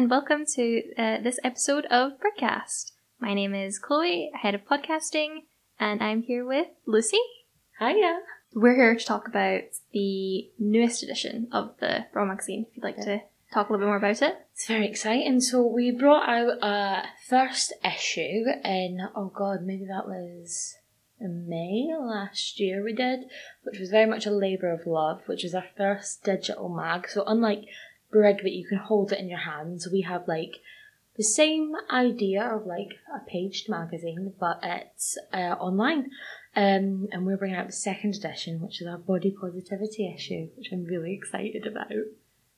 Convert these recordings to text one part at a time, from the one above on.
and welcome to uh, this episode of BrigCast. My name is Chloe, head of podcasting, and I'm here with Lucie. Hiya. We're here to talk about the newest edition of the Braw magazine. If you'd like to talk a little bit more about it. It's very exciting. So we brought out a first issue in, oh god, maybe that was in May last year we did, which was very much a labour of love, which was our first digital mag. So unlike Brig that you can hold it in your hands, we have like the same idea of like a paged magazine, but it's uh, online. Um, and we're bringing out the second edition, which is our body positivity issue, which I'm really excited about.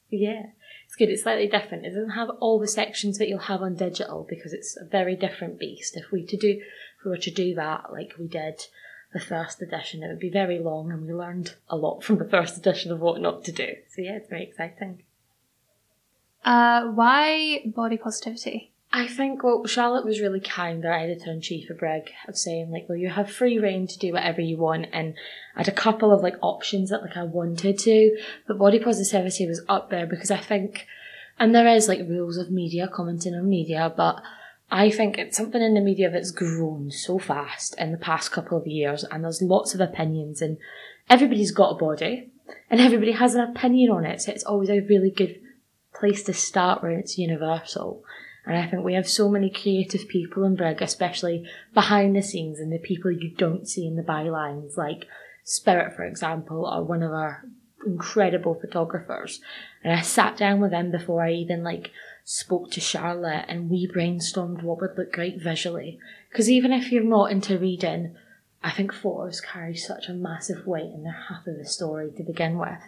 Yeah, it's good. It's slightly different. It doesn't have all the sections that you'll have on digital because it's a very different beast. If we to do, if we were to do that like we did the first edition, it would be very long, and we learned a lot from the first edition of what not to do. So yeah, it's very exciting. Uh, why body positivity? I think, well, Charlotte was really kind, our editor in chief of Brig, of saying, like, well, you have free reign to do whatever you want. And I had a couple of, like, options that, like, I wanted to, but body positivity was up there because I think, and there is, like, rules of media, commenting on media, but I think it's something in the media that's grown so fast in the past couple of years, and there's lots of opinions, and everybody's got a body, and everybody has an opinion on it, so it's always a really good place to start where it's universal. And I think we have so many creative people in Brig, especially behind the scenes and the people you don't see in the bylines, like Spirit, for example, or one of our incredible photographers. And I sat down with them before I even like spoke to Charlotte and we brainstormed what would look great visually. Because even if you're not into reading, I think photos carry such a massive weight and they're half of the story to begin with.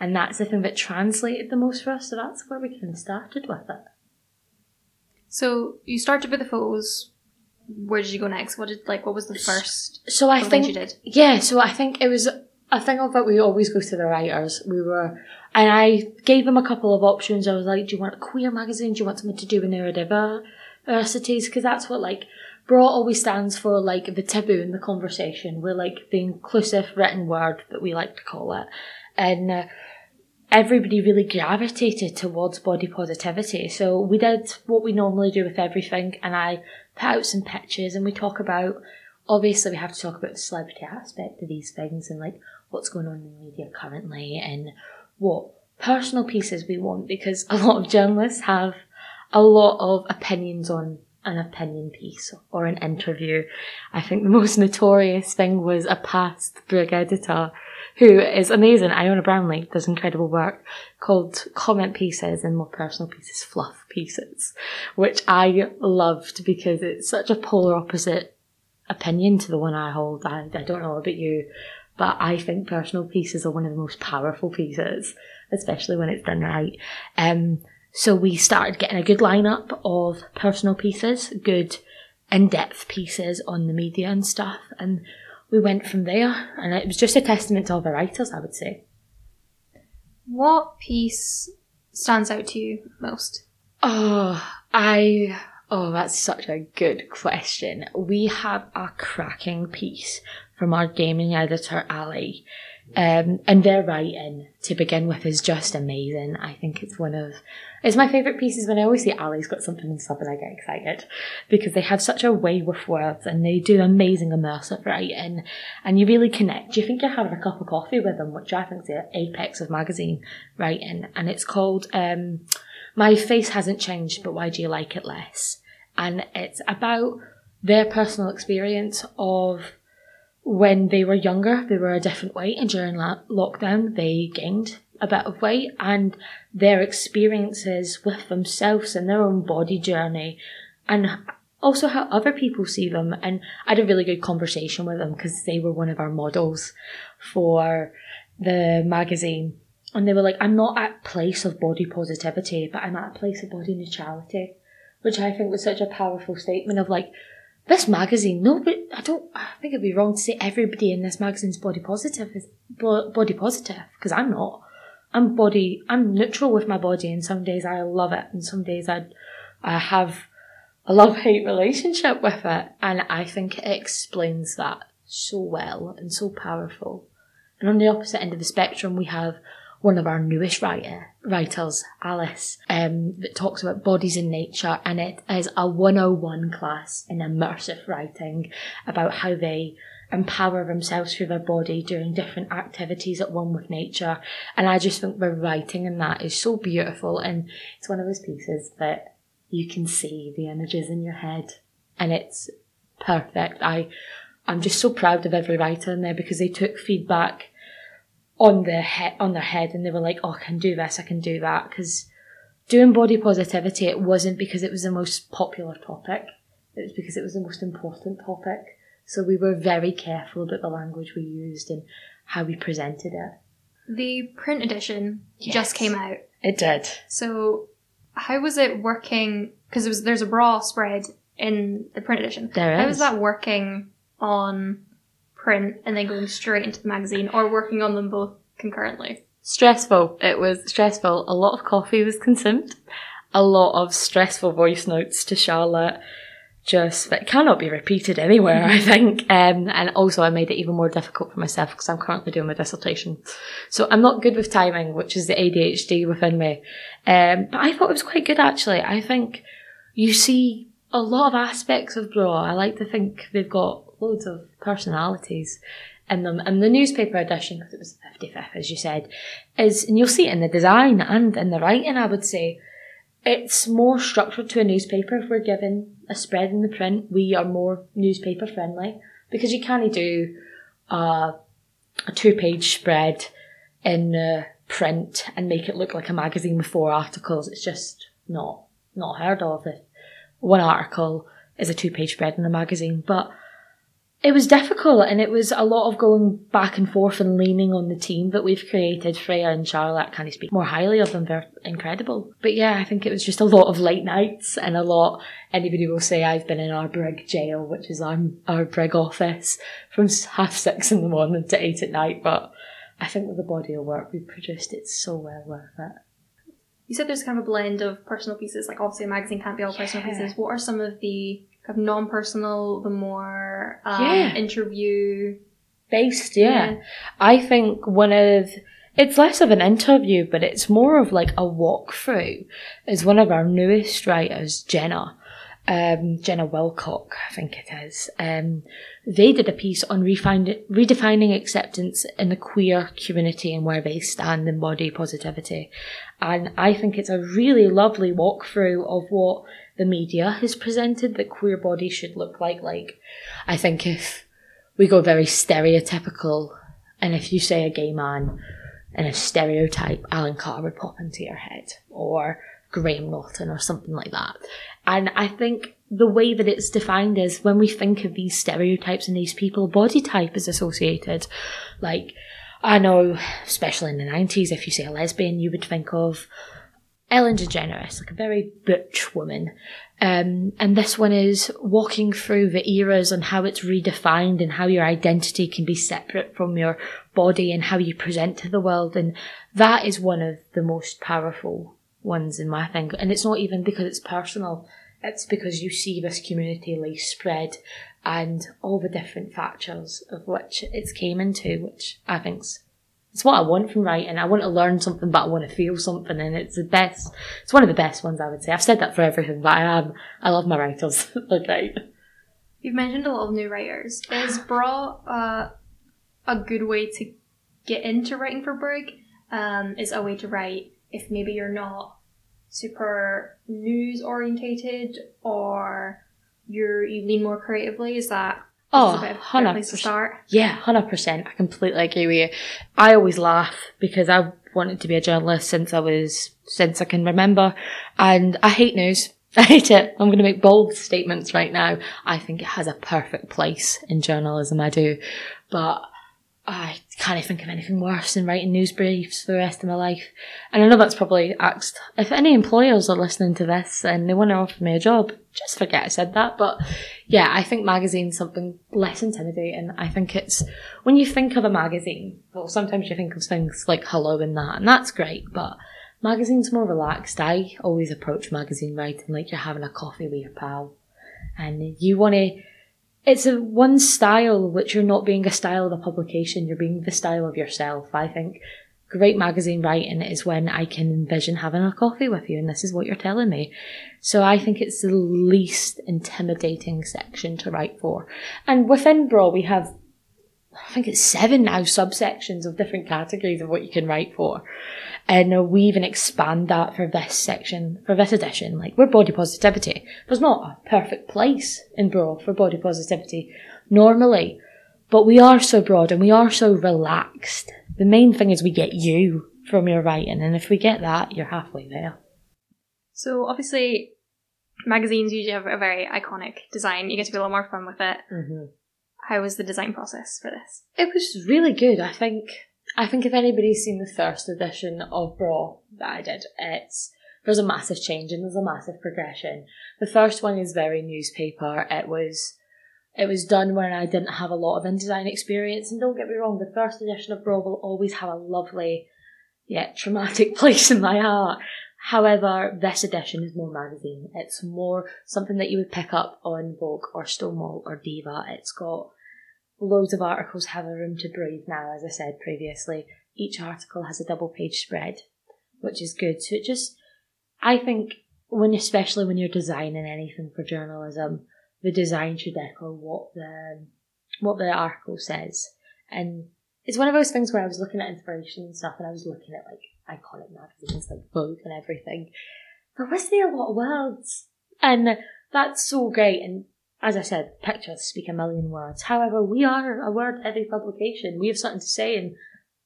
And that's the thing that translated the most for us, so that's where we kind of started with it. So you started with the photos. Where did you go next? What did like? What was the first? So I think you did? Yeah, so I think it was a thing of that we always go to the writers. We were, and I gave them a couple of options. I was like, do you want a queer magazine? Do you want something to do with neurodiversities? Because that's what like Braw always stands for, like the taboo in the conversation. We're like the inclusive written word that we like to call it, and. Uh, everybody really gravitated towards body positivity. So we did what we normally do with everything, and I put out some pictures, and we talk about. Obviously, we have to talk about the celebrity aspect of these things and like what's going on in the media currently and what personal pieces we want because a lot of journalists have a lot of opinions on an opinion piece or an interview. I think the most notorious thing was a past Brig editor who is amazing. Iona Brownlee does incredible work called comment pieces and more personal pieces, fluff pieces, which I loved because it's such a polar opposite opinion to the one I hold. I, I don't know about you, but I think personal pieces are one of the most powerful pieces, especially when it's done right. Um, so we started getting a good lineup of personal pieces, good in-depth pieces on the media and stuff, and we went from there. And it was just a testament to all the writers, I would say. What piece stands out to you most? Oh, I. Oh, that's such a good question. We have a cracking piece from our gaming editor, Ali. Um, and their writing to begin with is just amazing. I think it's one of, it's my favourite pieces when I always see Ali's got something in sub and I get excited because they have such a way with words and they do amazing immersive writing and you really connect. You think you're having a cup of coffee with them, which I think is the apex of magazine writing. And it's called, um, My Face Hasn't Changed, but Why Do You Like It Less? And it's about their personal experience of when they were younger, they were a different weight, and during la- lockdown, they gained a bit of weight, and their experiences with themselves and their own body journey, and also how other people see them. And I had a really good conversation with them because they were one of our models for the magazine. And they were like, I'm not at place of body positivity, but I'm at a place of body neutrality, which I think was such a powerful statement of like, this magazine, no, but I don't, I think it'd be wrong to say everybody in this magazine's body positive is body positive, because I'm not. I'm body, I'm neutral with my body, and some days I love it, and some days I, I have a love hate relationship with it, and I think it explains that so well and so powerful. And on the opposite end of the spectrum, we have one of our newest writer, writers, Alice, um, that talks about bodies in nature, and it is a 101 class in immersive writing about how they empower themselves through their body doing different activities at one with nature. And I just think the writing in that is so beautiful, and it's one of those pieces that you can see the images in your head, and it's perfect. I, I'm just so proud of every writer in there because they took feedback on their head on their head and they were like, oh, I can do this, I can do that. Because doing body positivity, it wasn't because it was the most popular topic. It was because it was the most important topic. So we were very careful about the language we used and how we presented it. The print edition Yes. just came out. It did. So how was it working? Because there's a Braw spread in the print edition. There How is. was that working on print and then going straight into the magazine or working on them both concurrently? Stressful. It was stressful. A lot of coffee was consumed. A lot of stressful voice notes to Charlotte. Just that cannot be repeated anywhere, I think. Um, and also I made it even more difficult for myself because I'm currently doing my dissertation. So I'm not good with timing, which is the ADHD within me. Um, but I thought it was quite good actually. I think you see a lot of aspects of Braw. I like to think they've got loads of personalities in them. And the newspaper edition, because it was the 55th, as you said, is, and you'll see it in the design and in the writing, I would say, it's more structured to a newspaper. If we're given a spread in the print, we are more newspaper friendly because you can't do a two page spread in print and make it look like a magazine with four articles. It's just not not heard of. If one article is a two page spread in a magazine, but it was difficult and it was a lot of going back and forth and leaning on the team that we've created. Freya and Charlotte can I speak more highly of them. They're incredible. But yeah, I think it was just a lot of late nights and a lot. Anybody will say I've been in our brig jail, which is our, our brig office from half six in the morning to eight at night. But I think with the body of work we produced, it's so well worth it. You said there's kind of a blend of personal pieces, like obviously a magazine can't be all personal pieces. What are some of the kind of non-personal, the more um, Yeah. interview? based, yeah. I think one of it's less of an interview, but it's more of like a walkthrough. Is one of our newest writers, Jenna, um, Jenna Wilcock, I think it is. Um, they did a piece on refind, redefining acceptance in the queer community and where they stand in body positivity. And I think it's a really lovely walkthrough of what the media has presented that queer bodies should look like. Like, I think if we go very stereotypical, and if you say a gay man in a stereotype, Alan Carr would pop into your head, or Graham Norton, or something like that. And I think the way that it's defined is when we think of these stereotypes and these people, body type is associated. Like, I know, especially in the 90s, if you say a lesbian, you would think of Ellen DeGeneres, like a very butch woman. Um, and this one is walking through the eras and how it's redefined and how your identity can be separate from your body and how you present to the world. And that is one of the most powerful ones in my thing. And it's not even because it's personal. It's because you see this community like spread and all the different factors of which it's came into, which I think's it's what I want from writing. I want to learn something, but I want to feel something, and it's the best. It's one of the best ones, I would say. I've said that for everything, but I am. I love my writers. okay. You've mentioned a lot of new writers. Is Braw uh, a good way to get into writing for Brig? Um, is a way to write if maybe you're not super news orientated or you're you lean more creatively? Is that Oh, hundred percent. start? Yeah, hundred percent. I completely agree with you. I always laugh because I wanted to be a journalist since I was since I can remember, and I hate news. I hate it. I'm going to make bold statements right now. I think it has a perfect place in journalism. I do, but I can't think of anything worse than writing news briefs for the rest of my life. And I know that's probably asked. If any employers are listening to this and they want to offer me a job, just forget I said that. But yeah, I think magazine's something less intimidating. I think it's when you think of a magazine, well, sometimes you think of things like Hello and that, and that's great, but magazine's more relaxed. I always approach magazine writing like you're having a coffee with your pal. And you want to, it's a one style which you're not being a style of the publication, you're being the style of yourself. I think great magazine writing is when I can envision having a coffee with you and this is what you're telling me. So I think it's the least intimidating section to write for. And within Braw, we have, I think it's seven now subsections of different categories of what you can write for. And we even expand that for this section, for this edition. Like, we're body positivity. There's not a perfect place in Braw for body positivity normally, but we are so broad and we are so relaxed the main thing is we get you from your writing, and if we get that, you're halfway there. So obviously, magazines usually have a very iconic design. You get to be a lot more fun with it. Mm-hmm. How was the design process for this? It was really good. I think. I think if anybody's seen the first edition of Braw that I did, it's there's a massive change and there's a massive progression. The first one is very newspaper. It was it was done when I didn't have a lot of InDesign experience. And don't get me wrong, the first edition of Braw will always have a lovely, yet traumatic place in my heart. However, this edition is more magazine. It's more something that you would pick up on Vogue or Stonewall or Diva. It's got loads of articles have a room to breathe now, as I said previously. Each article has a double page spread, which is good. So it just, I think, when especially when you're designing anything for journalism, the design should echo what the what the article says. And it's one of those things where I was looking at inspiration and stuff, and I was looking at like iconic magazines like Vogue and everything. There wasn't a lot of words, and that's so great. And as I said, pictures speak a million words. However, we are a word heavy publication. We have something to say, and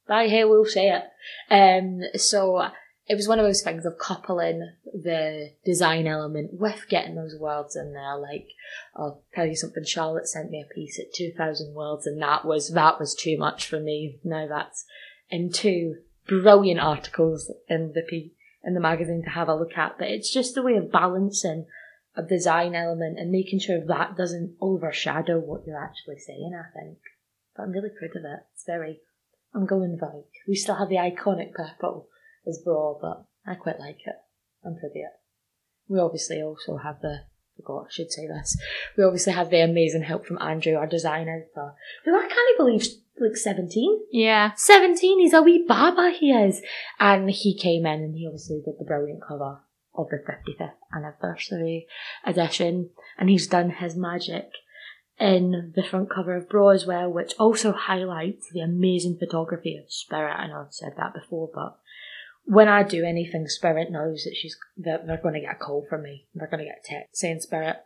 by hey, we'll say it. Um, so it was one of those things of coupling the design element with getting those words in there. Like, I'll tell you something. Charlotte sent me a piece at two thousand words, and that was that was too much for me. Now that's in two brilliant articles in the P in the magazine to have a look at. But it's just a way of balancing a design element and making sure that doesn't overshadow what you're actually saying. I think, but I'm really proud of it. It's very. I'm going Vogue. We still have the iconic purple as broad, but I quite like it. I'm pretty it. We obviously also have the forgot I should say this. We obviously have the amazing help from Andrew, our design editor, who I can't believe like seventeen. Yeah. Seventeen, he's a wee baba he is. And he came in and he obviously did the brilliant cover of the fifty fifth anniversary edition and he's done his magic in the front cover of Braw as well, which also highlights the amazing photography of Spirit. I know I've said that before, but when I do anything, Spirit knows that she's that they're going to get a call from me. They're going to get a text saying, "Spirit,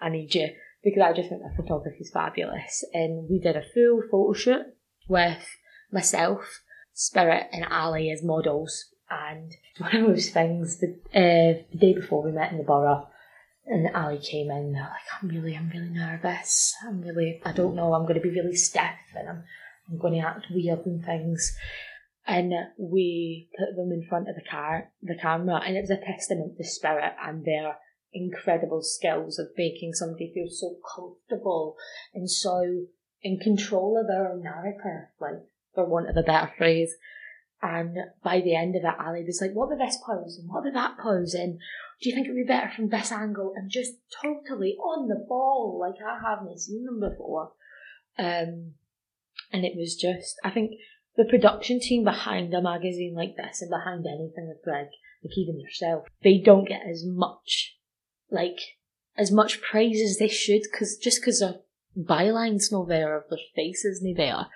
I need you," because I just think the photography is fabulous. And we did a full photo shoot with myself, Spirit, and Ali as models. And one of those things, the, uh, the day before we met in the borough, and Ali came in, like, I'm really, I'm really nervous. I'm really, I don't know, I'm going to be really stiff and I'm, I'm going to act weird and things and we put them in front of the car, the camera, and it was a testament to Spirit and their incredible skills of making somebody feel so comfortable and so in control of their own narrative, like for want of a better phrase. And by the end of it, Ali was like, "What about this pose and what about that pose? And do you think it would be better from this angle?" And just totally on the ball, like I haven't seen them before. Um, and it was just, I think the production team behind a magazine like this and behind anything with Brig, like even yourself, they don't get as much, like, as much praise as they should, cause, just cause their byline's no there, or their faces no there.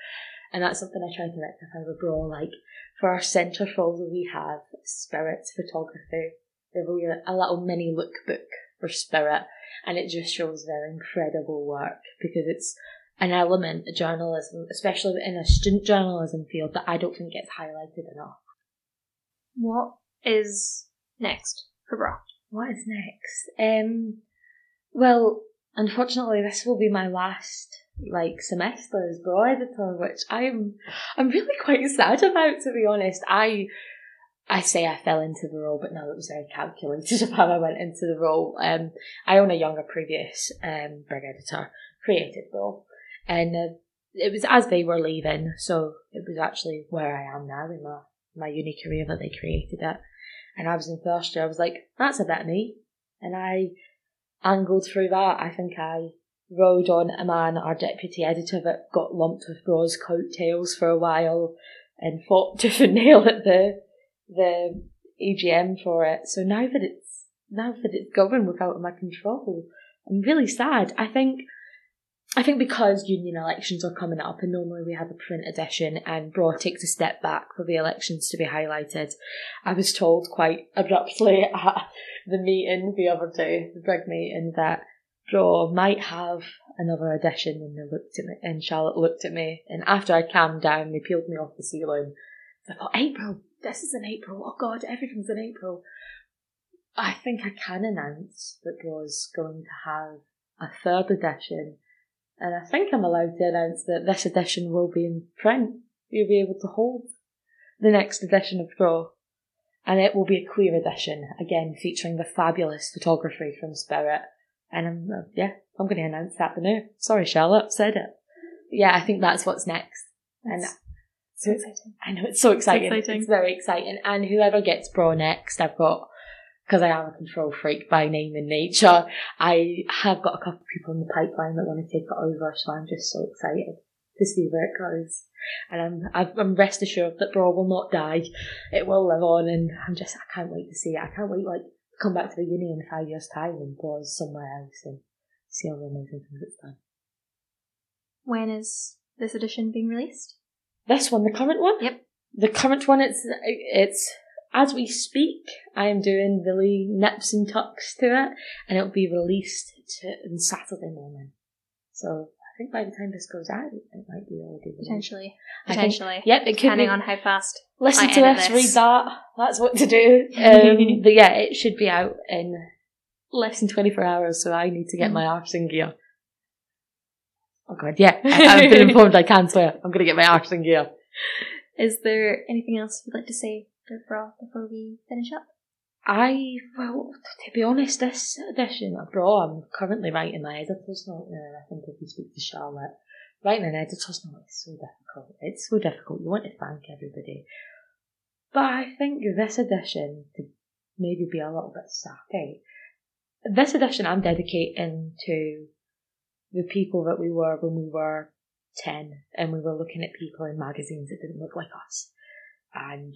And that's something I try to let rectify with Braw, like, for our centerfold we have Spirit's photography. They've a little mini lookbook for Spirit, and it just shows their incredible work because it's an element of journalism, especially in a student journalism field, that I don't think gets highlighted enough. What is next for Braw? What is next? Um, well, unfortunately, this will be my last like semesters editor, which I'm I'm really quite sad about. To be honest, I I say I fell into the role, but no, it was very calculated of how I went into the role. Um, I own a younger previous um, Brig editor created role, and uh, it was as they were leaving, so it was actually where I am now in my, my uni career that they created it. And I was in first year, I was like, that's a bit me. And I angled through that. I think I rode on a man, our deputy editor, that got lumped with Braw's coattails for a while. and fought tooth and nail at the the AGM for it. So now that it's now that it's going without my control, I'm really sad. I think I think because union elections are coming up and normally we have a print edition and Braw takes a step back for the elections to be highlighted, I was told quite abruptly at the meeting the other day, the Brig meeting, that Braw might have another edition and they looked at me and Charlotte looked at me and after I calmed down they peeled me off the ceiling. I thought, April, this is in April, oh god, everything's in April. I think I can announce that Braw's going to have a third edition and I think I'm allowed to announce that this edition will be in print. You'll be able to hold the next edition of Braw. And it will be a queer edition, again featuring the fabulous photography from Spirit. And I'm, uh, yeah, I'm going to announce that the new. Sorry, Charlotte, said it. Yeah, I think that's what's next. That's and so exciting. I know it's so exciting. exciting. It's very exciting. And whoever gets Braw next, I've got because I am a control freak by name and nature. I have got a couple of people in the pipeline that want to take it over, so I'm just so excited to see where it goes. And I'm I'm- rest assured that Braw will not die. It will live on, and I'm just I can't wait to see it. I can't wait like come back to the uni in five years' time and Braw's somewhere else and see all the amazing things it's done. When is this edition being released? This one, the current one. Yep. The current one, it's it's as we speak. I am doing really nips and tucks to it, and it'll be released to, on Saturday morning. So think by the time this goes out, it might be already released. Potentially. I think- Potentially. Yep, it could Depending be. on how fast. Listen I to edit this, read that. That's what to do. Um, but yeah, it should be out in less than 24 hours, so I need to get my arse in gear. Oh god, yeah. I, I've been informed I can swear. I'm gonna get my arse in gear. Is there anything else you'd like to say for Braw before we finish up? I, well, to be honest, this edition Braw, I'm currently writing my editor's note now, and I think if you speak to Charlotte, writing an editor's note is so difficult. It's so difficult. You want to thank everybody. But I think this edition, to maybe be a little bit sappy, this edition I'm dedicating to the people that we were when we were 10 and we were looking at people in magazines that didn't look like us. And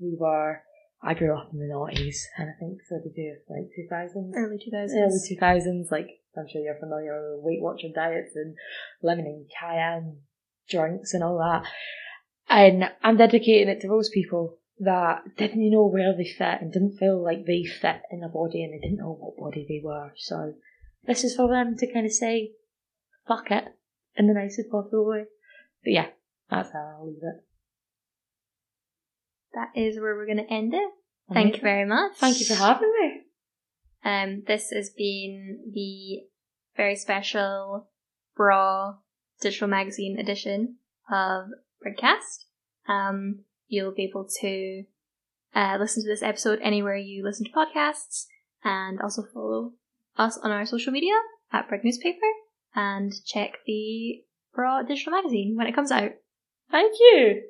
we were I grew up in the noughties, and I think so did you, like 2000s? Early 2000s. Early 2000s, like, I'm sure you're familiar with Weight Watcher diets and lemon and cayenne drinks and all that. And I'm dedicating it to those people that didn't know where they fit and didn't feel like they fit in a body and they didn't know what body they were. So this is for them to kind of say, fuck it, in the nicest possible way. But yeah, that's how I'll leave it. That is where we're going to end it. Thank you very much. Thank you for having me. Um, this has been the very special Braw digital magazine edition of BrigCast. Um, you'll be able to uh, listen to this episode anywhere you listen to podcasts and also follow us on our social media at Brig Newspaper and check the Braw digital magazine when it comes out. Thank you.